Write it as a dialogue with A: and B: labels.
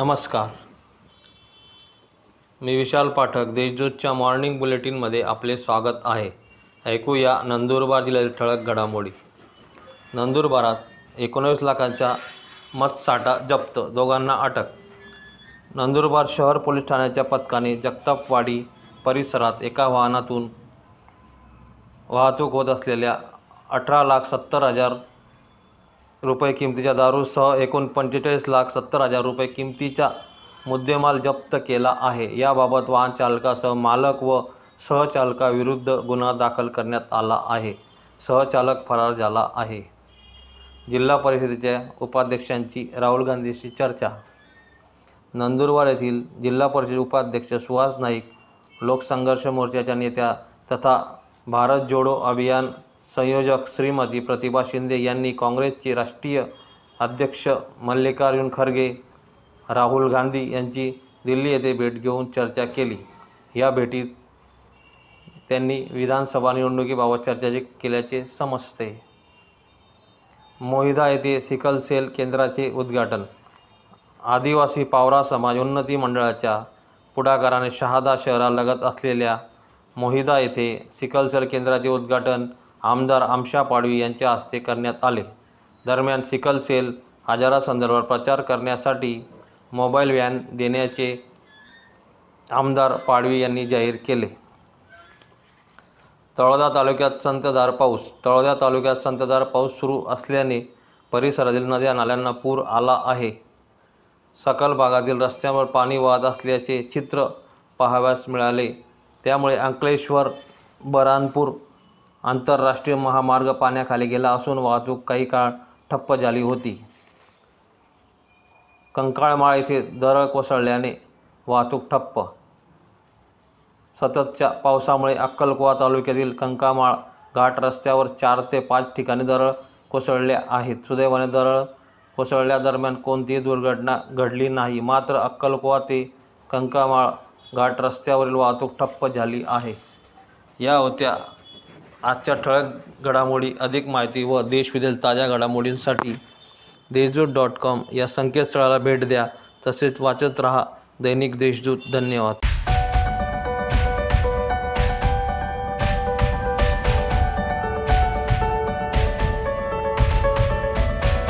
A: नमस्कार. मी विशाल पाठक देशजूतच्या मॉर्निंग बुलेटिनमध्ये आपले स्वागत आहे. ऐकूया नंदुरबार जिल्ह्यातील ठळक घडामोडी. नंदुरबारात एकोणीस लाखांचा मतसाठा जप्त दोघांना अटक. नंदुरबार शहर पोलीस ठाण्याच्या पथकाने जगतापवाडी परिसरात एका वाहनातून वाहतूक होत असलेल्या अठरा लाख सत्तर हजार रुपये किमतीच्या दारूसह एकूण पंचेचाळीस लाख सत्तर हजार रुपये किमतीचा मुद्देमाल जप्त केला आहे. याबाबत वाहन चालकासह मालक व सहचालकाविरुद्ध गुन्हा दाखल करण्यात आला आहे. सहचालक फरार झाला आहे. जिल्हा परिषदेच्या उपाध्यक्षांची राहुल गांधीशी चर्चा. नंदुरबार येथील जिल्हा परिषद उपाध्यक्ष सुहास नाईक लोकसंघर्ष मोर्चाच्या नेत्या तथा भारत जोडो अभियान संयोजक श्रीमती प्रतिभा शिंदे यांनी काँग्रेसचे राष्ट्रीय अध्यक्ष मल्लिकार्जुन खरगे राहुल गांधी यांची दिल्ली येथे भेट घेऊन चर्चा केली. या भेटीत त्यांनी विधानसभा निवडणुकीबाबत चर्चा केल्याचे समजते. मोहिदा येथे सिकल सेल केंद्राचे उद्घाटन. आदिवासी पावरा समाज उन्नती मंडळाच्या पुढाकाराने शहादा शहरालगत असलेल्या मोहिदा येथे सिकल सेल केंद्राचे उद्घाटन आमदार आमशा पाडवी यांच्या हस्ते करण्यात आले. दरम्यान सिकल सेल आजारासंदर्भात प्रचार करण्यासाठी मोबाईल व्हॅन देण्याचे आमदार पाडवी यांनी जाहीर केले. तळोदा तालुक्यात संततधार पाऊस तळोदा तालुक्यात संततधार पाऊस सुरू असल्याने परिसरातील नद्या नाल्यांना पूर आला आहे. सकल भागातील रस्त्यावर पाणी वाहत असल्याचे चित्र पाहाव्यास मिळाले. त्यामुळे अंकलेश्वर बऱ्हाणपूर आंतरराष्ट्रीय महामार्ग पाण्याखाली गेला असून वाहतूक काही काळ ठप्प झाली होती. कंकाळमाळ येथे दरड कोसळल्याने वाहतूक ठप्प. सततच्या पावसामुळे अक्कलकुवा तालुक्यातील कंकामाळ घाट रस्त्यावर चार ते पाच ठिकाणी दरड कोसळल्या आहेत. सुदैवाने दरड कोसळल्यादरम्यान कोणतीही दुर्घटना घडली नाही. मात्र अक्कलकुवा ते कंकामाळ घाट रस्त्यावरील वाहतूक ठप्प झाली आहे. या होत्या आजच्या ठळक घडामोडी अधिक माहिती व देशविदेश ताज्या घडामोडींसाठी देशदूत डॉट कॉम या संकेतस्थळाला भेट द्या. तसेच वाचत रहा दैनिक देशदूत. धन्यवाद.